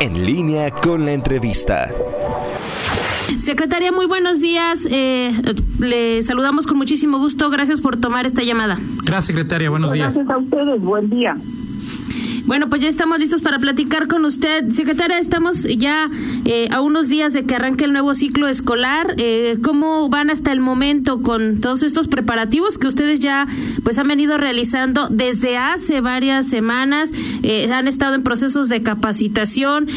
En línea con la entrevista. Secretaria, muy buenos días. Eh, le saludamos con muchísimo gusto. Gracias por tomar esta llamada. Gracias, secretaria. Buenos días. Gracias a ustedes. Buen día. Bueno, pues ya estamos listos para platicar con usted. Secretaria, estamos ya eh, a unos días de que arranque el nuevo ciclo escolar. Eh, ¿Cómo van hasta el momento con todos estos preparativos que ustedes ya pues han venido realizando desde hace varias semanas? Eh, han estado en procesos de capacitación,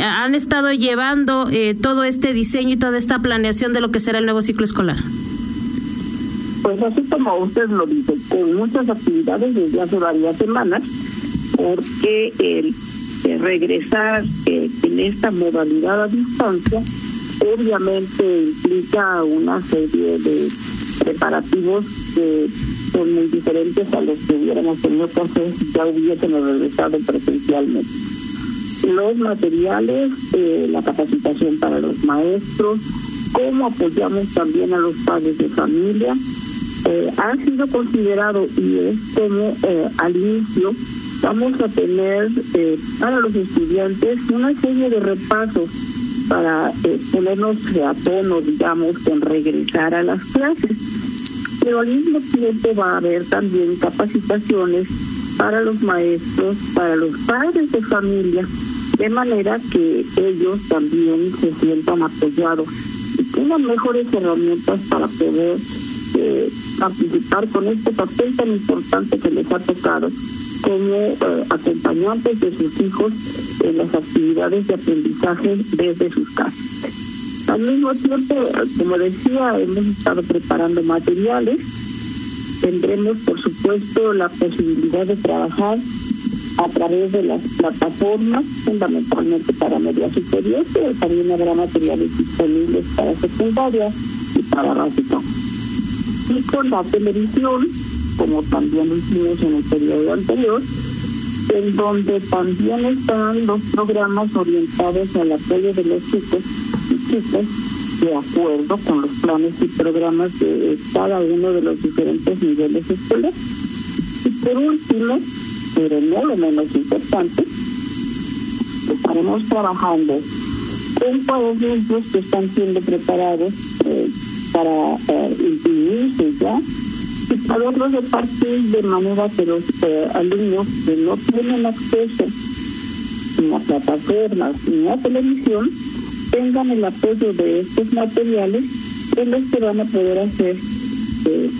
han estado llevando todo este diseño y toda esta planeación de lo que será el nuevo ciclo escolar. Pues así como usted lo dice, con muchas actividades desde hace varias semanas porque el, regresar eh, en esta modalidad a distancia obviamente implica una serie de preparativos que son muy diferentes a los que hubiéramos tenido que si ya hubiésemos regresado presencialmente. Los materiales, eh, la capacitación para los maestros, cómo apoyamos también a los padres de familia, eh, ha sido considerado y es como al inicio vamos a tener eh, para los estudiantes una serie de repasos para eh, ponernos a tono, digamos, con regresar a las clases. Pero al mismo tiempo va a haber también capacitaciones para los maestros, para los padres de familia, de manera que ellos también se sientan apoyados y tengan mejores herramientas para poder eh, participar con este papel tan importante que les ha tocado como eh, acompañantes de sus hijos en las actividades de aprendizaje desde sus casas. Al mismo tiempo, como decía, hemos estado preparando materiales. Tendremos, por supuesto, la posibilidad de trabajar a través de las plataformas, fundamentalmente para media superior, pero también habrá materiales disponibles para secundaria y para básica. Y con la televisión, como también hicimos en el periodo anterior, en donde también están los programas orientados al apoyo de los chicos y chicas de acuerdo con los planes y programas de cada uno de los diferentes niveles escolares. Y por último, pero no lo menos importante, estaremos trabajando con cuadernos que están siendo preparados eh, para eh, imprimirse ya y poderlos repartir de manera que los eh, alumnos que no tienen acceso ni a plataformas ni a televisión tengan el apoyo de estos materiales en los que van a poder hacer eh,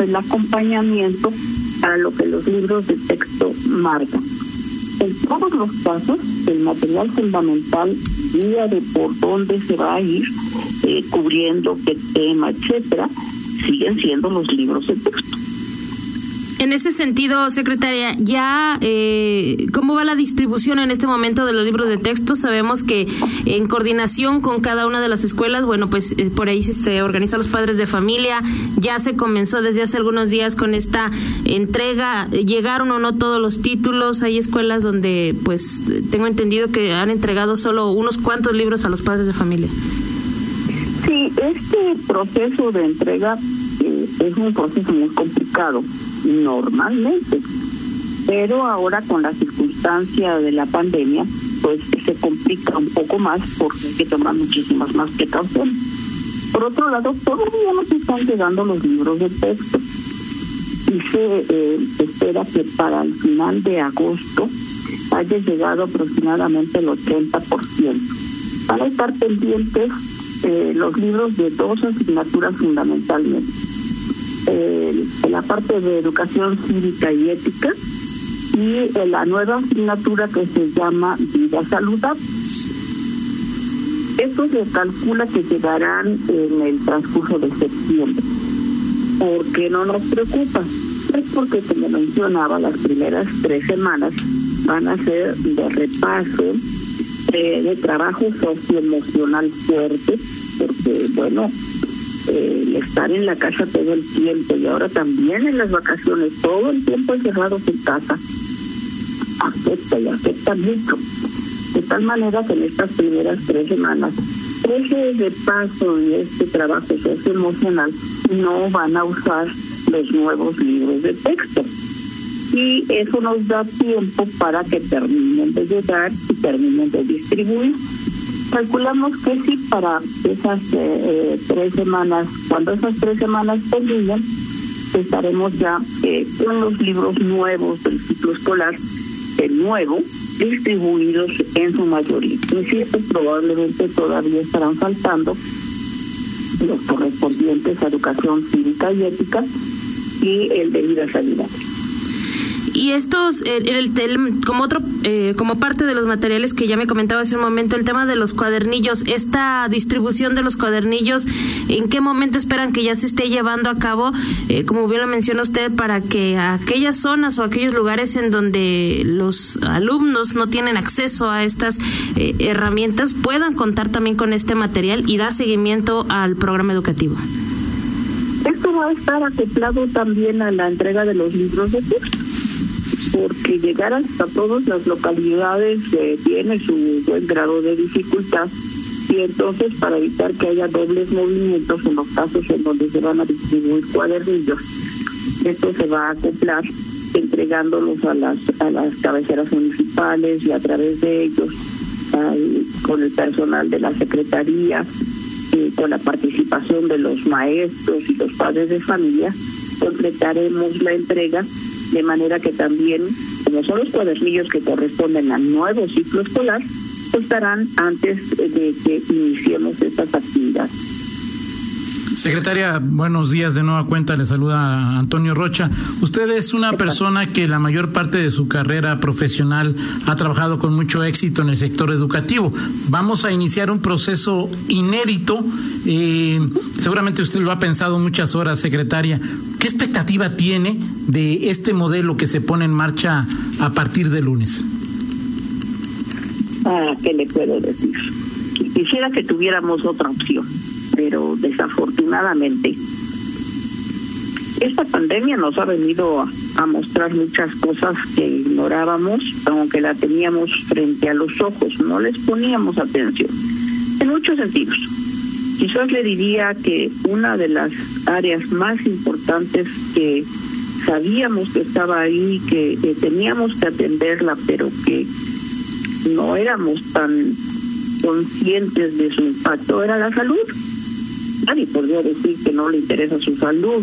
el acompañamiento a lo que los libros de texto marcan. En todos los casos, el material fundamental guía de por dónde se va a ir, eh, cubriendo qué tema, etcétera, siguen siendo los libros de texto. En ese sentido, secretaria, ya eh, cómo va la distribución en este momento de los libros de texto. Sabemos que en coordinación con cada una de las escuelas, bueno, pues eh, por ahí se organizan los padres de familia. Ya se comenzó desde hace algunos días con esta entrega. Llegaron o no todos los títulos. Hay escuelas donde, pues, tengo entendido que han entregado solo unos cuantos libros a los padres de familia. Sí, este proceso de entrega eh, es un proceso muy complicado, normalmente, pero ahora con la circunstancia de la pandemia, pues se complica un poco más porque hay que tomar muchísimas más precauciones. Por otro lado, todavía nos están llegando los libros de texto y se eh, espera que para el final de agosto haya llegado aproximadamente el 80%. Van a estar pendientes eh, los libros de dos asignaturas fundamentalmente. Eh, la parte de educación cívica y ética y la nueva asignatura que se llama vida saludable. Esto se calcula que llegarán en el transcurso de septiembre. ¿Por qué no nos preocupa? Es porque, como mencionaba, las primeras tres semanas van a ser de repaso de trabajo socioemocional fuerte, porque bueno, eh, estar en la casa todo el tiempo y ahora también en las vacaciones, todo el tiempo encerrados en casa, afecta y afecta mucho. De tal manera que en estas primeras tres semanas, ese repaso y este trabajo socioemocional no van a usar los nuevos libros de texto. Y eso nos da tiempo para que terminen de llegar y terminen de distribuir. Calculamos que sí, para esas eh, eh, tres semanas, cuando esas tres semanas terminen, estaremos ya eh, con los libros nuevos del ciclo escolar, de nuevo, distribuidos en su mayoría. Insisto, probablemente todavía estarán faltando los correspondientes a educación cívica y ética y el de vida sanidad y estos como otro eh, como parte de los materiales que ya me comentaba hace un momento el tema de los cuadernillos esta distribución de los cuadernillos en qué momento esperan que ya se esté llevando a cabo eh, como bien lo menciona usted para que aquellas zonas o aquellos lugares en donde los alumnos no tienen acceso a estas eh, herramientas puedan contar también con este material y dar seguimiento al programa educativo esto va a estar acoplado también a la entrega de los libros de texto porque llegar hasta todas las localidades eh, tiene su buen grado de dificultad y entonces para evitar que haya dobles movimientos en los casos en donde se van a distribuir cuadernillos, esto se va a acoplar entregándolos a las a las cabeceras municipales y a través de ellos con el personal de la secretaría y con la participación de los maestros y los padres de familia completaremos la entrega de manera que también, como son los cuadernillos que corresponden al nuevo ciclo escolar, estarán antes de que iniciemos estas actividades. Secretaria, buenos días de nueva cuenta. Le saluda Antonio Rocha. Usted es una persona que la mayor parte de su carrera profesional ha trabajado con mucho éxito en el sector educativo. Vamos a iniciar un proceso inédito. Eh, seguramente usted lo ha pensado muchas horas, secretaria. ¿Qué expectativa tiene de este modelo que se pone en marcha a partir de lunes? Ah, ¿qué le puedo decir? Quisiera que tuviéramos otra opción pero desafortunadamente esta pandemia nos ha venido a, mostrar muchas cosas que ignorábamos, aunque la teníamos frente a los ojos, no les poníamos atención, en muchos sentidos. Quizás le diría que una de las áreas más importantes que sabíamos que estaba ahí, que teníamos que atenderla, pero que no éramos tan conscientes de su impacto, era la salud Nadie podría decir que no le interesa su salud.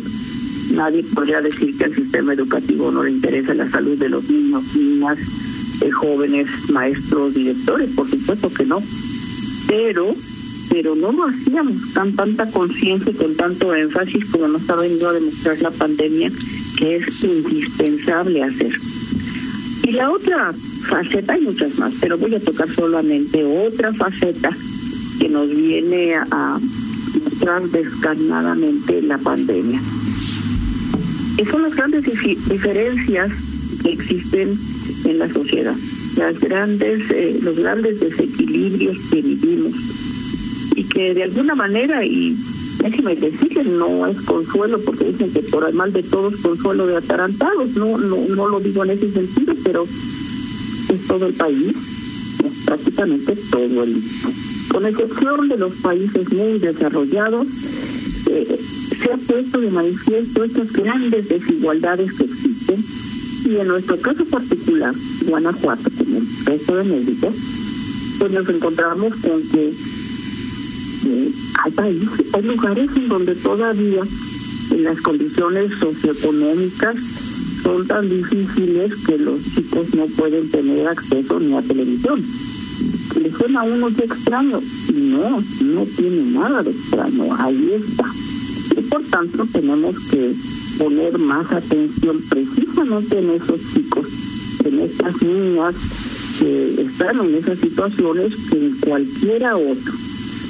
Nadie podría decir que al sistema educativo no le interesa la salud de los niños, niñas, de jóvenes, maestros, directores. Por supuesto que no. Pero pero no lo hacíamos con tanta conciencia y con tanto énfasis como nos ha venido a demostrar la pandemia que es indispensable hacer. Y la otra faceta, hay muchas más, pero voy a tocar solamente otra faceta que nos viene a, mostrar descarnadamente la pandemia. Esas son las grandes diferencias que existen en la sociedad, las grandes, eh, los grandes desequilibrios que vivimos y que de alguna manera, y déjeme que no es consuelo porque dicen que por el mal de todos consuelo de atarantados, no, no, no lo digo en ese sentido, pero es todo el país, prácticamente todo el con excepción de los países muy desarrollados, eh, se ha puesto de manifiesto estas grandes desigualdades que existen. Y en nuestro caso particular, Guanajuato, como el resto de México, pues nos encontramos con que eh, hay países, hay lugares en donde todavía en las condiciones socioeconómicas son tan difíciles que los chicos no pueden tener acceso ni a televisión le suena a uno de extraño. No, no tiene nada de extraño, ahí está. Y por tanto tenemos que poner más atención precisamente en esos chicos, en estas niñas que están en esas situaciones que en cualquiera otro.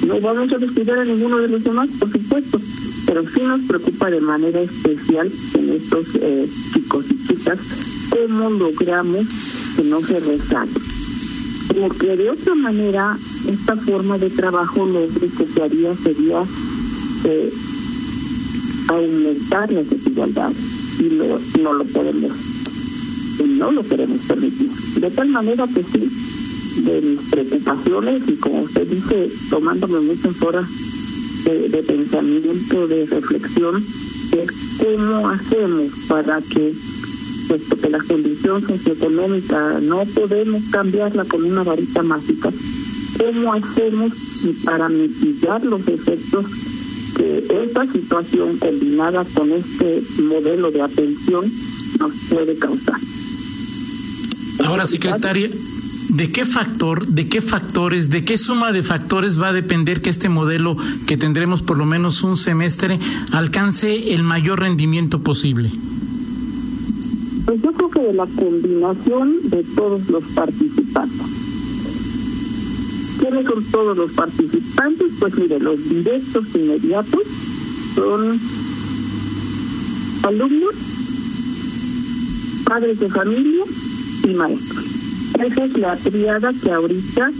No vamos a descuidar a ninguno de los demás, por supuesto, pero sí nos preocupa de manera especial en estos eh, chicos y chicas cómo logramos que no se resalten porque de otra manera esta forma de trabajo lo único que haría sería eh, aumentar las desigualdades. Y no lo podemos y no lo queremos permitir. De tal manera que sí de mis preocupaciones y como usted dice tomándome muchas horas de, de pensamiento de reflexión es cómo hacemos para que puesto que la condición socioeconómica no podemos cambiarla con una varita mágica, ¿cómo hacemos para mitigar los efectos que esta situación combinada con este modelo de atención nos puede causar? Ahora, secretaria, ¿de qué factor, de qué factores, de qué suma de factores va a depender que este modelo que tendremos por lo menos un semestre alcance el mayor rendimiento posible? Pues yo creo que de la combinación de todos los participantes. ¿Quiénes son todos los participantes? Pues mire, los directos inmediatos son alumnos, padres de familia y maestros. Esa es la triada que ahorita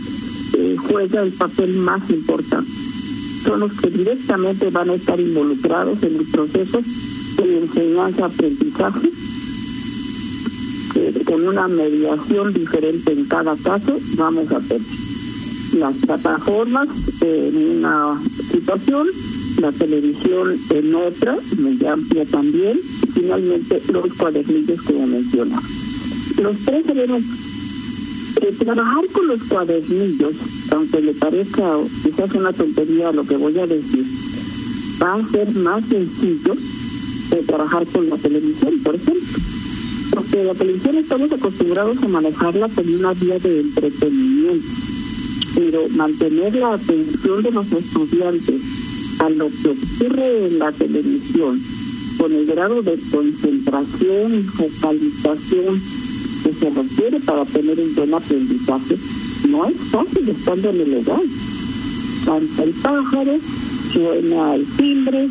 eh, juega el papel más importante. Son los que directamente van a estar involucrados en el proceso de enseñanza-aprendizaje con una mediación diferente en cada caso, vamos a hacer las plataformas en una situación, la televisión en otra, muy amplia también, y finalmente los cuadernillos como mencionaba. Los tres debemos eh, trabajar con los cuadernillos, aunque le parezca quizás una tontería lo que voy a decir, va a ser más sencillo de trabajar con la televisión, por ejemplo porque la televisión estamos acostumbrados a manejarla como una vía de entretenimiento, pero mantener la atención de los estudiantes a lo que ocurre en la televisión, con el grado de concentración y focalización que se requiere para tener un buen aprendizaje, no es fácil estando en el hogar. Canta el pájaro, suena el timbre,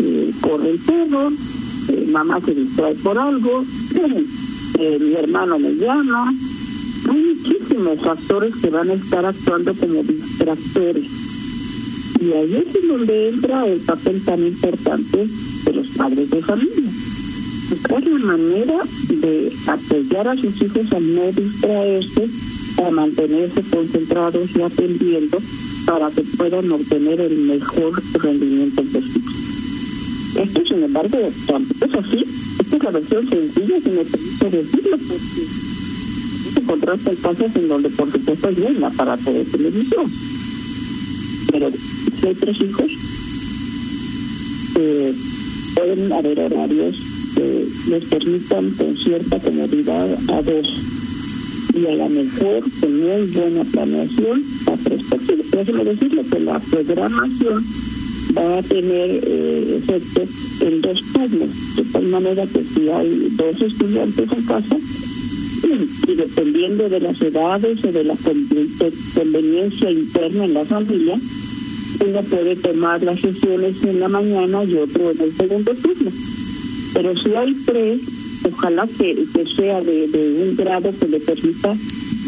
eh, corre el perro, eh, mamá se distrae por algo, eh, mi hermano me llama. Hay muchísimos factores que van a estar actuando como distractores. Y ahí es donde entra el papel tan importante de los padres de familia. Buscar la manera de apoyar a sus hijos a no distraerse, a mantenerse concentrados y atendiendo para que puedan obtener el mejor rendimiento posible. Esto, sin embargo, tampoco es así. Esta es la versión sencilla, si me permite decirlo, porque se contrasta en casos en donde, por supuesto, hay un aparato de televisión. Pero si hay tres hijos, eh, pueden haber horarios que les permitan con cierta comodidad a dos y a lo mejor con muy buena planeación a tres personas. Déjeme decirle que la programación va a tener eh, efecto en dos turnos, de tal manera que si hay dos estudiantes en casa, y dependiendo de las edades o de la conveniencia interna en la familia, uno puede tomar las sesiones en la mañana y otro en el segundo turno. Pero si hay tres, ojalá que, sea de, un grado que le permita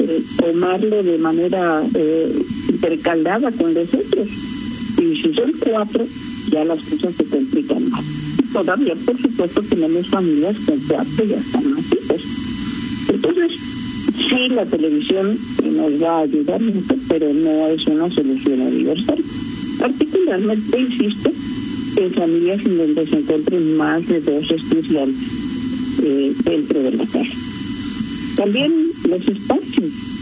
eh, tomarlo de manera eh, intercalada con los otros y si son cuatro, ya las cosas se complican más. Todavía, por supuesto, tenemos familias con cuatro y hasta más hijos. Entonces, sí, la televisión nos va a ayudar mucho, pero no es una solución universal. Particularmente, insisto, en familias en donde se encuentren más de dos estudiantes eh, dentro de la casa. También los espacios.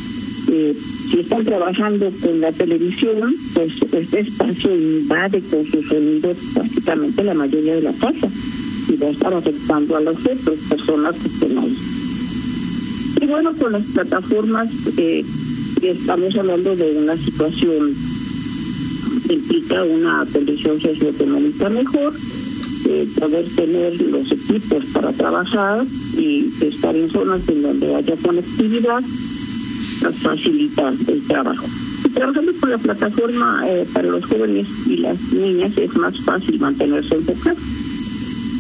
Eh, si están trabajando con la televisión, pues este espacio invade con su sonido prácticamente la mayoría de la casa y va a estar afectando a las otras personas que estén ahí. Y bueno, con las plataformas eh, estamos hablando de una situación que implica una condición socioeconómica mejor, eh, poder tener los equipos para trabajar y estar en zonas en donde haya conectividad facilitar el trabajo. Y trabajando con la plataforma eh, para los jóvenes y las niñas es más fácil mantenerse enfocados.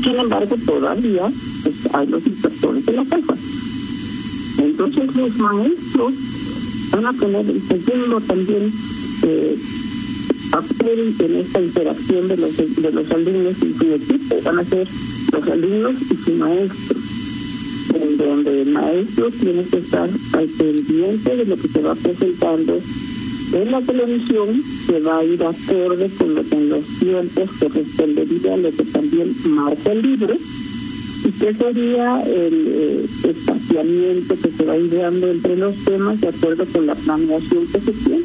Sin embargo, todavía pues, hay los inspectores de la casa. Entonces los maestros van a tener el segundo también eh, papel en esta interacción de los, de los alumnos y su equipo. Van a ser los alumnos y su maestro en donde el maestro tiene que estar al pendiente de lo que se va presentando en la televisión, que va a ir acorde con, lo, con los tiempos que respondería a lo que también marca el libro, y qué sería el eh, espaciamiento que se va ideando entre los temas de acuerdo con la planeación que se tiene.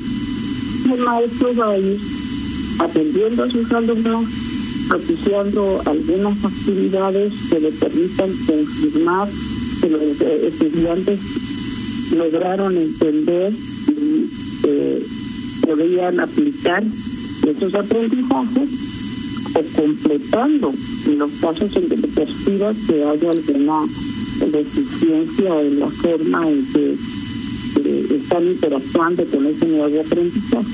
El maestro va a ir atendiendo a sus alumnos, propiciando algunas actividades que le permitan confirmar que los eh, estudiantes lograron entender y eh, podían aplicar esos aprendizajes o completando en los casos en que se perciba que haya alguna deficiencia en la forma en que eh, están interactuando con ese nuevo aprendizaje.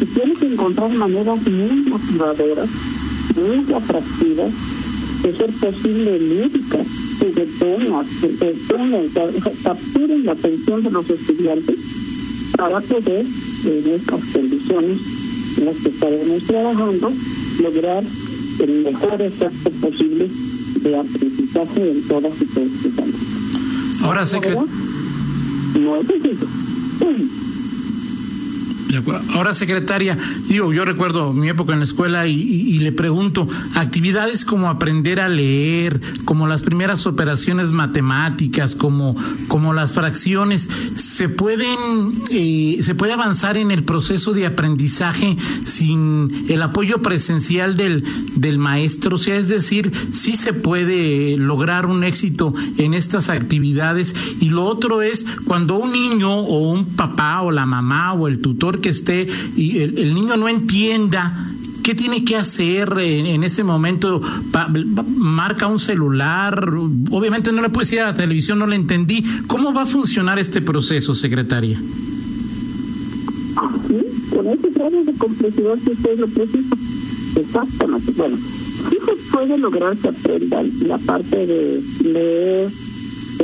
Y tiene que encontrar maneras muy motivadoras, muy atractivas, de ser posible lúdicas, que que detengan, que capturen la atención de los estudiantes para poder, en estas condiciones en las que estaremos trabajando, lograr el mejor efecto posible de aprendizaje en todas y años. Ahora sé que... No es Ahora, secretaria, digo, yo recuerdo mi época en la escuela y, le pregunto, actividades como aprender a leer, como las primeras operaciones matemáticas, como, como las fracciones, ¿se pueden, eh, se puede avanzar en el proceso de aprendizaje sin el apoyo presencial del, del maestro? O sea, es decir, sí se puede lograr un éxito en estas actividades. Y lo otro es cuando un niño o un papá o la mamá o el tutor que esté y el, niño no entienda ¿Qué tiene que hacer en, ese momento? marca un celular. Obviamente no le puede decir a la televisión, no le entendí. ¿Cómo va a funcionar este proceso, secretaria? Sí, con ese grado de complejidad que usted lo precisa. Exactamente. Bueno, sí se puede lograr que aprendan la parte de leer,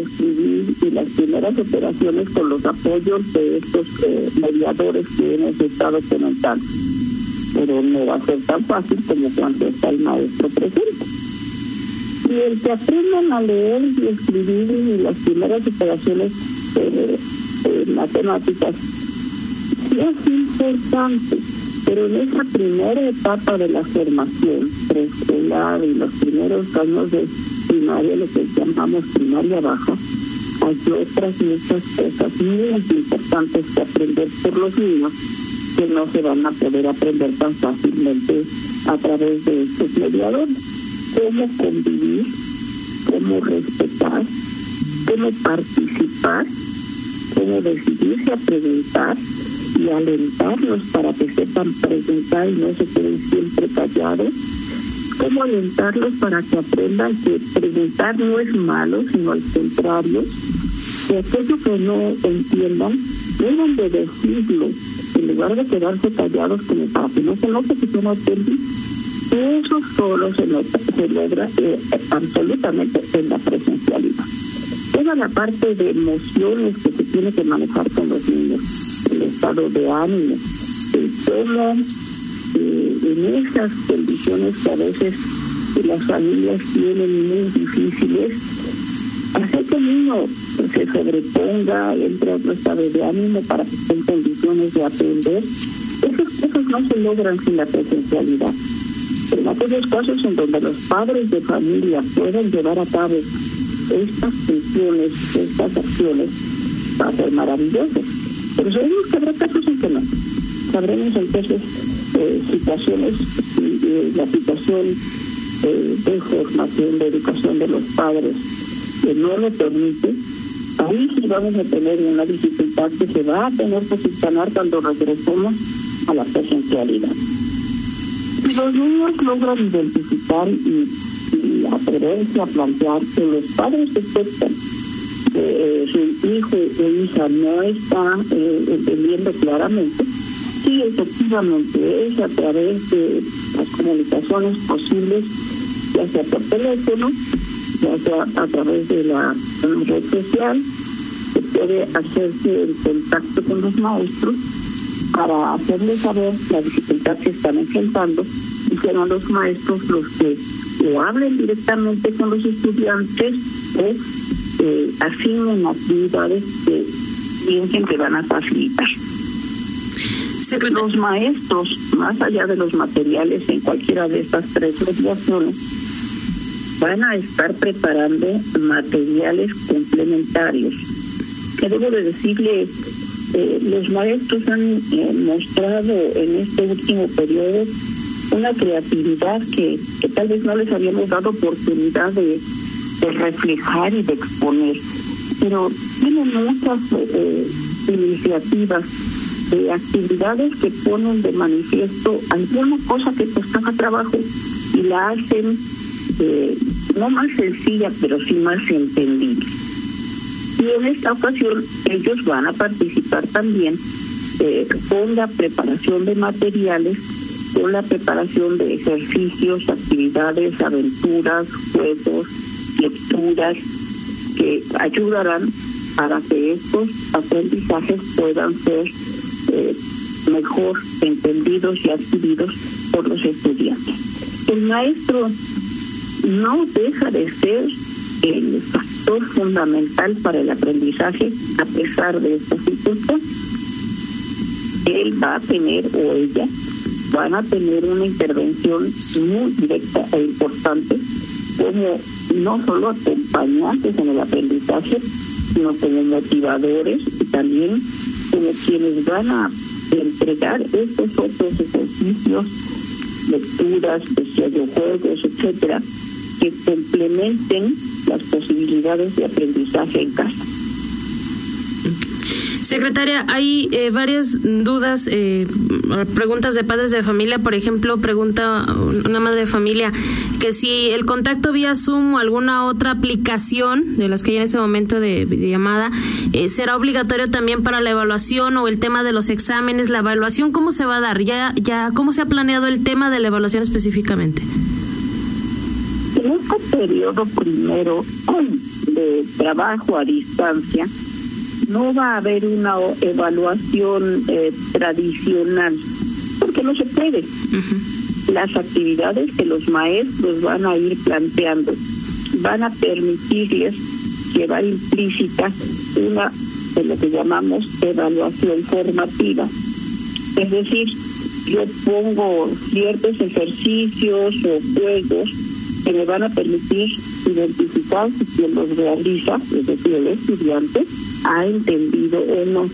escribir y las primeras operaciones con los apoyos de estos eh, mediadores que hemos estado comentando. Pero no va a ser tan fácil como cuando está el maestro presente. Y el que aprendan a leer y escribir y las primeras operaciones eh, matemáticas, sí es importante, pero en esa primera etapa de la formación preescolar y los primeros años de primaria, lo que llamamos primaria baja, hay otras muchas cosas muy importantes que aprender por los niños que no se van a poder aprender tan fácilmente a través de estos mediadores. Cómo convivir, cómo respetar, cómo participar, cómo decidirse a preguntar y alentarlos para que sepan preguntar y no se queden siempre callados cómo alentarlos para que aprendan que preguntar no es malo, sino al contrario, que aquello que no entiendan, deben de decirlo, en lugar de quedarse callados como para que no se note que yo no. Eso solo se, logra eh, absolutamente en la presencialidad. Toda la parte de emociones que se tiene que manejar con los niños, el estado de ánimo, el cómo en esas condiciones que a veces las familias tienen muy difíciles, hacer que el niño se sobreponga, entre otro estado de ánimo para que esté en condiciones de aprender, esas cosas no se logran sin la presencialidad. En aquellos casos en donde los padres de familia pueden llevar a cabo estas funciones, estas acciones, va a ser maravilloso. Pero sabemos que habrá casos en que no. Sabremos entonces eh, situaciones y la situación eh, de formación, de educación de los padres que no lo permite, ahí sí vamos a tener una dificultad que se va a tener que subsanar cuando regresemos a la presencialidad. Si los niños logran identificar y, atreverse a plantear que los padres detectan que eh, su hijo o hija no está entendiendo claramente, Sí, efectivamente, es a través de las comunicaciones posibles, ya sea por teléfono, ya sea a través de la red social, que puede hacerse el contacto con los maestros para hacerles saber la dificultad que están enfrentando y serán los maestros los que o hablen directamente con los estudiantes o eh, asignen actividades que piensen que van a facilitar. Los maestros, más allá de los materiales en cualquiera de estas tres legislaciones, van a estar preparando materiales complementarios. Que debo de decirle, eh, los maestros han eh, mostrado en este último periodo una creatividad que, tal vez no les habíamos dado oportunidad de, de reflejar y de exponer. Pero tienen muchas eh, iniciativas de actividades que ponen de manifiesto alguna cosa que costaba trabajo y la hacen eh, no más sencilla, pero sí más entendible. Y en esta ocasión ellos van a participar también eh, con la preparación de materiales, con la preparación de ejercicios, actividades, aventuras, juegos, lecturas, que ayudarán para que estos aprendizajes puedan ser eh, mejor entendidos y adquiridos por los estudiantes. El maestro no deja de ser el factor fundamental para el aprendizaje a pesar de esta situación. Él va a tener o ella van a tener una intervención muy directa e importante como no solo acompañantes en el aprendizaje, sino como motivadores y también como quienes van a entregar estos otros ejercicios, lecturas, juegos, etcétera, que complementen las posibilidades de aprendizaje en casa. Secretaria, hay eh, varias dudas, eh, preguntas de padres de familia. Por ejemplo, pregunta una madre de familia que si el contacto vía Zoom o alguna otra aplicación de las que hay en ese momento de videollamada eh, será obligatorio también para la evaluación o el tema de los exámenes. La evaluación, ¿cómo se va a dar? Ya, ya, ¿cómo se ha planeado el tema de la evaluación específicamente? En este periodo primero de trabajo a distancia, no va a haber una evaluación eh, tradicional, porque no se puede. Las actividades que los maestros van a ir planteando van a permitirles llevar implícita una de lo que llamamos evaluación formativa. Es decir, yo pongo ciertos ejercicios o juegos que me van a permitir identificar si quien los realiza, es decir, el estudiante, ha entendido o no.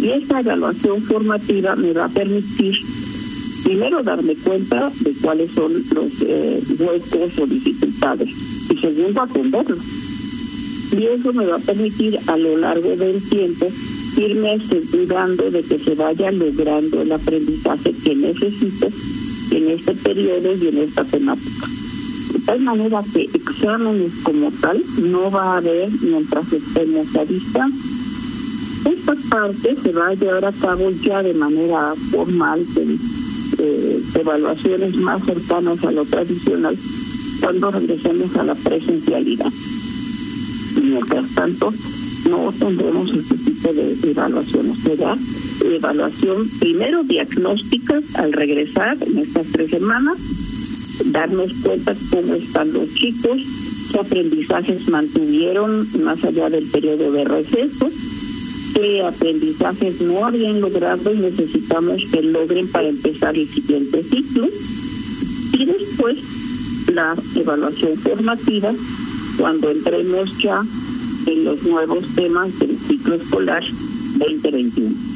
Y esta evaluación formativa me va a permitir primero darme cuenta de cuáles son los eh, huecos o dificultades y segundo atenderlos. Y eso me va a permitir a lo largo del tiempo irme asegurando de que se vaya logrando el aprendizaje que necesito en este periodo y en esta temática tal manera que exámenes como tal no va a haber mientras estemos a distancia. Esta parte se va a llevar a cabo ya de manera formal, con eh, evaluaciones más cercanas a lo tradicional, cuando regresemos a la presencialidad. Mientras tanto, no tendremos este tipo de evaluaciones. Será evaluación primero diagnóstica al regresar en estas tres semanas darnos cuenta cómo están los chicos, qué aprendizajes mantuvieron más allá del periodo de receso, qué aprendizajes no habían logrado y necesitamos que logren para empezar el siguiente ciclo. Y después la evaluación formativa cuando entremos ya en los nuevos temas del ciclo escolar 2021.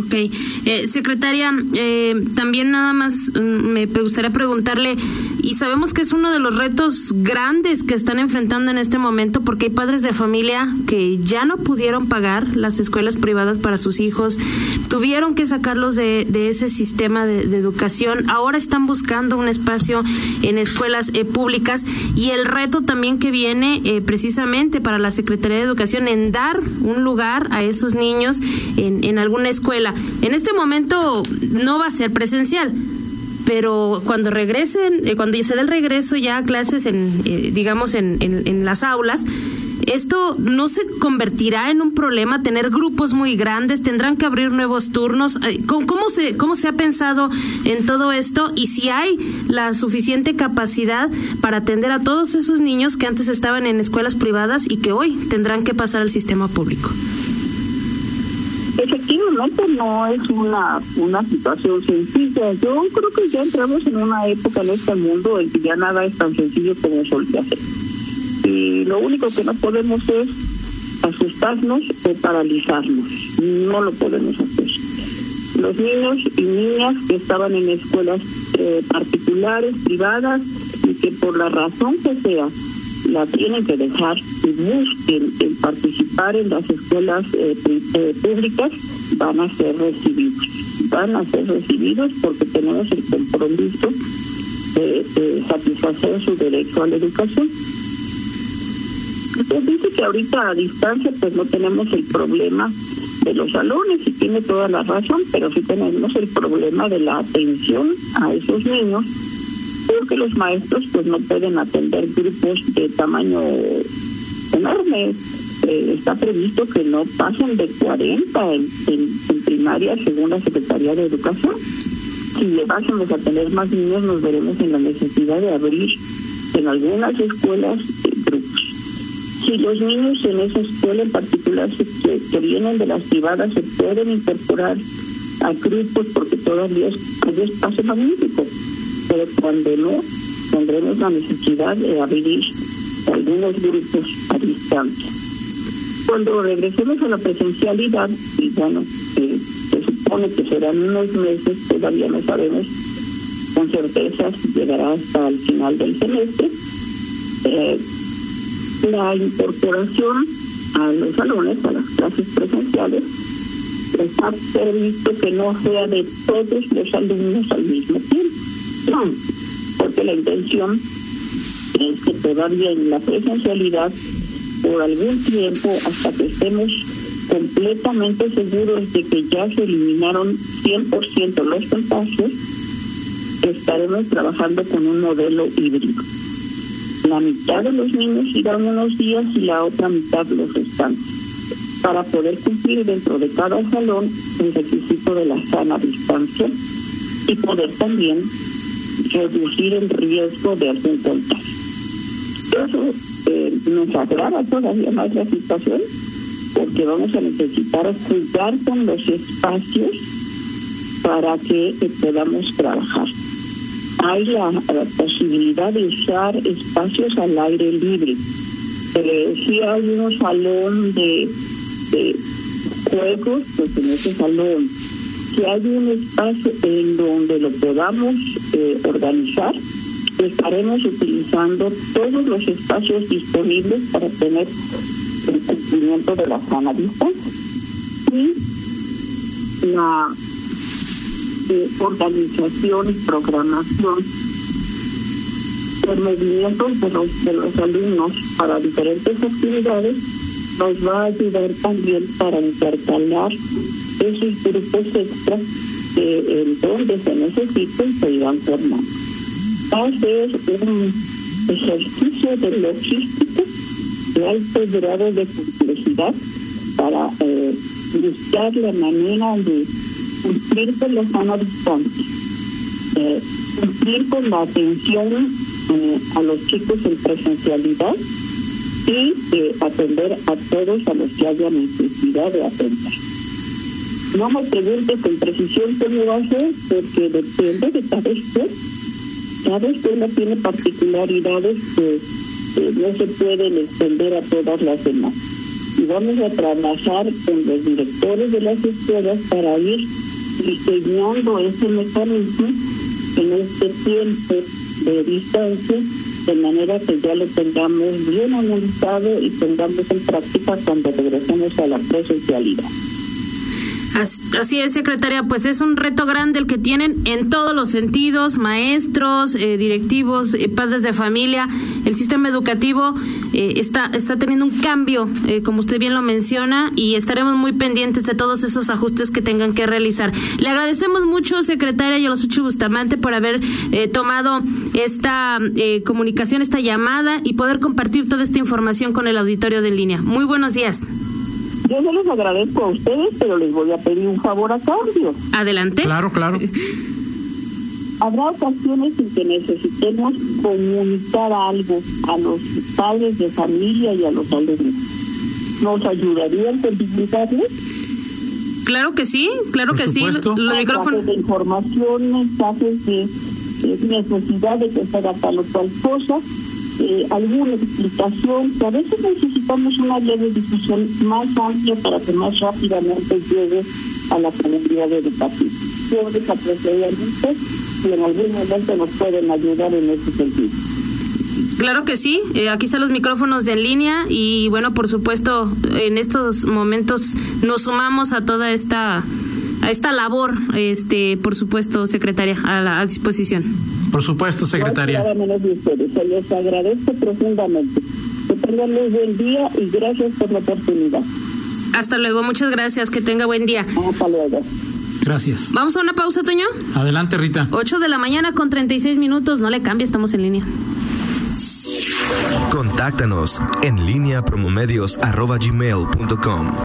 Ok. Eh, secretaria, eh, también nada más mm, me gustaría preguntarle, y sabemos que es uno de los retos grandes que están enfrentando en este momento, porque hay padres de familia que ya no pudieron pagar las escuelas privadas para sus hijos, tuvieron que sacarlos de, ese sistema de, educación, ahora están buscando un espacio en escuelas eh, públicas, y el reto también que viene precisamente para la Secretaría de Educación en dar un lugar a esos niños en, en alguna escuela. En este momento no va a ser presencial, pero cuando regresen, eh, cuando se dé el regreso ya a clases en, eh, digamos, en, en, las aulas, esto no se convertirá en un problema tener grupos muy grandes, tendrán que abrir nuevos turnos. ¿Cómo, se, ¿Cómo se ha pensado en todo esto? Y si hay la suficiente capacidad para atender a todos esos niños que antes estaban en escuelas privadas y que hoy tendrán que pasar al sistema público. Efectivamente no es una, una situación sencilla. Yo creo que ya entramos en una época en este mundo en que ya nada es tan sencillo como solía hacer. Y lo único que no podemos es asustarnos o paralizarnos. No lo podemos hacer. Los niños y niñas que estaban en escuelas eh, particulares, privadas, y que por la razón que sea la tienen que dejar y busquen en participar en las escuelas eh, eh, públicas, van a ser recibidos. Van a ser recibidos porque tenemos el compromiso de, satisfacer su derecho a la educación. Usted dice que ahorita a distancia pues no tenemos el problema de los salones y tiene toda la razón, pero sí tenemos el problema de la atención a esos niños porque los maestros pues no pueden atender grupos de tamaño enorme. Eh, está previsto que no pasen de 40 en, primaria según la Secretaría de Educación. Si llevásemos a tener más niños nos veremos en la necesidad de abrir en algunas escuelas eh, grupos. Si los niños en esa escuela en particular que, que vienen de las privadas se pueden incorporar a grupos porque todavía es, espacio magnífico pero cuando no, tendremos la necesidad de abrir algunos grupos a distancia. Cuando regresemos a la presencialidad, y bueno, se supone que serán unos meses, todavía no sabemos con certeza llegará hasta el final del semestre, eh, la incorporación a los salones, a las clases presenciales, está previsto que no sea de todos los alumnos al mismo tiempo porque la intención es que todavía en la presencialidad, por algún tiempo, hasta que estemos completamente seguros de que ya se eliminaron 100% los contagios, estaremos trabajando con un modelo híbrido. La mitad de los niños irán unos días y la otra mitad los restantes, para poder cumplir dentro de cada salón el requisito de la sana distancia y poder también reducir el riesgo de algún contagio. Eso eh, nos agrava todavía más la situación porque vamos a necesitar jugar con los espacios para que eh, podamos trabajar. Hay la, posibilidad de usar espacios al aire libre. Eh, si hay un salón de juegos, pues en ese salón si hay un espacio en donde lo podamos eh, organizar, estaremos utilizando todos los espacios disponibles para tener el cumplimiento de la sana distancia y la eh, organización y programación de movimientos de los, de los alumnos para diferentes actividades nos va a ayudar también para intercalar esos grupos extra que en donde se necesiten se irán formando. Va a un ejercicio de logística de alto grado de complejidad para eh, buscar la manera de cumplir con los distancia, eh, cumplir con la atención eh, a los chicos en presencialidad y eh, atender a todos a los que haya necesidad de atender. No me pregunte con precisión cómo va a ser, porque depende de cada escuela. Cada escuela tiene particularidades que, no se pueden extender a todas las demás. Y vamos a trabajar con los directores de las escuelas para ir diseñando ese mecanismo en este tiempo de distancia, de manera que ya lo tengamos bien analizado y tengamos en práctica cuando regresemos a la presencialidad. Así es, secretaria, pues es un reto grande el que tienen en todos los sentidos, maestros, eh, directivos, eh, padres de familia. El sistema educativo eh, está, está teniendo un cambio, como usted bien lo menciona, y estaremos muy pendientes de todos esos ajustes que tengan que realizar. Le agradecemos mucho, secretaria Yolosuchi Bustamante, por haber tomado esta comunicación, esta llamada y poder compartir toda esta información con el auditorio de línea. Muy buenos días. Yo se les agradezco a ustedes, pero les voy a pedir un favor a cambio. Adelante. Claro, claro. Habrá ocasiones en que necesitemos comunicar algo a los padres de familia y a los alumnos. ¿Nos ayudarían con divulgarles? Claro que sí, claro que sí. Los micrófonos. de información, mensajes de, necesidad de que se haga tal o cual cosa, eh, alguna explicación, que a veces necesitamos una área de difusión más amplia para que más rápidamente llegue a la comunidad educativa. Les apreciaría mucho y en algún momento nos pueden ayudar en ese sentido. Claro que sí, eh, aquí están los micrófonos de en línea y bueno, por supuesto, en estos momentos nos sumamos a toda esta a esta labor, este, por supuesto, secretaria, a la disposición. Por supuesto, secretaria. Se les agradezco profundamente. Que tengan muy buen día y gracias por la oportunidad. Hasta luego, muchas gracias, que tenga buen día. Hasta luego. Gracias. Vamos a una pausa, Toño. Adelante, Rita. 8 de la mañana con 36 minutos, no le cambie, estamos en línea. Contáctanos en línea promomedios.com.